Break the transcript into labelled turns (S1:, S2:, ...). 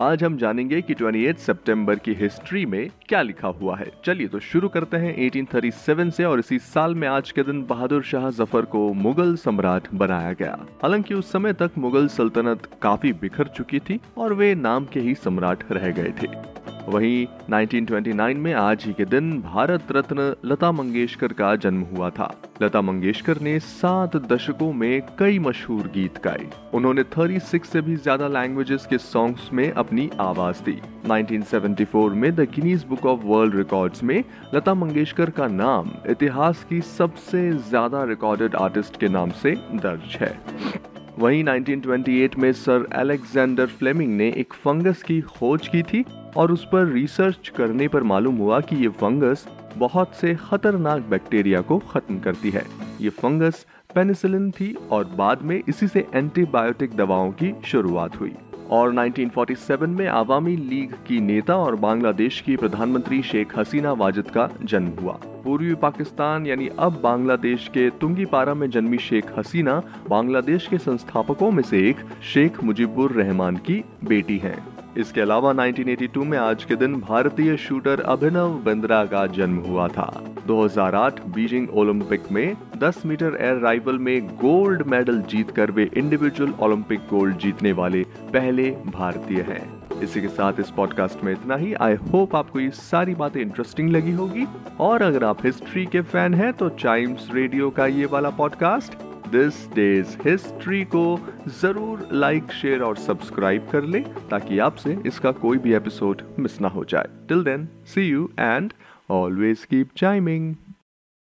S1: आज हम जानेंगे कि 28 सितंबर की हिस्ट्री में क्या लिखा हुआ है। चलिए तो शुरू करते हैं 1837 से और इसी साल में आज के दिन बहादुर शाह ज़फ़र को मुगल सम्राट बनाया गया। हालाँकि उस समय तक मुगल सल्तनत काफ़ी बिखर चुकी थी और वे नाम के ही सम्राट रह गए थे। वहीं 1929 में आज ही के दिन भारत रत्न लता मंगेशकर का जन्म हुआ था। लता मंगेशकर ने सात दशकों में कई मशहूर गीत गाए। उन्होंने 36 से भी ज़्यादा लैंग्वेजेस के सॉन्ग्स में अपनी आवाज़ दी। 1974 में the Guinness book of world records में लता मंगेशकर का नाम इतिहास की सबसे ज़्यादा रिकॉर्डेड आर्टिस्ट के नाम से दर्ज है। वहीं 1928 में सर अलेक्जेंडर फ्लेमिंग ने एक फंगस की खोज की थी और उस पर रिसर्च करने पर मालूम हुआ कि ये फंगस बहुत से खतरनाक बैक्टीरिया को खत्म करती है। ये फंगस पेनिसिलिन थी और बाद में इसी से एंटीबायोटिक दवाओं की शुरुआत हुई। और 1947 में आवामी लीग की नेता और बांग्लादेश की प्रधानमंत्री शेख हसीना वाजिद का जन्म हुआ। पूर्वी पाकिस्तान, यानी अब बांग्लादेश के तुंगीपारा में जन्मी शेख हसीना, बांग्लादेश के संस्थापकों में से एक शेख मुजीबुर रहमान की बेटी हैं। इसके अलावा 1982 में आज के दिन भारतीय शूटर अभिनव बिंद्रा का जन्म हुआ था। 2008 बीजिंग ओलंपिक में 10 मीटर एयर राइफल में गोल्ड मेडल जीतकर वे इंडिविजुअल ओलंपिक गोल्ड जीतने वाले पहले भारतीय हैं। इसी के साथ इस पॉडकास्ट में इतना ही। आई होप आपको ये सारी बातें इंटरेस्टिंग लगी होगी। और अगर आप हिस्ट्री के फ़ैन हैं तो चाइम्स रेडियो का ये वाला पॉडकास्ट दिस डेज़ हिस्ट्री को ज़रूर लाइक शेयर और सब्सक्राइब कर ले, ताकि आपसे इसका कोई भी एपिसोड मिस ना हो जाए। Till then see you and always keep chiming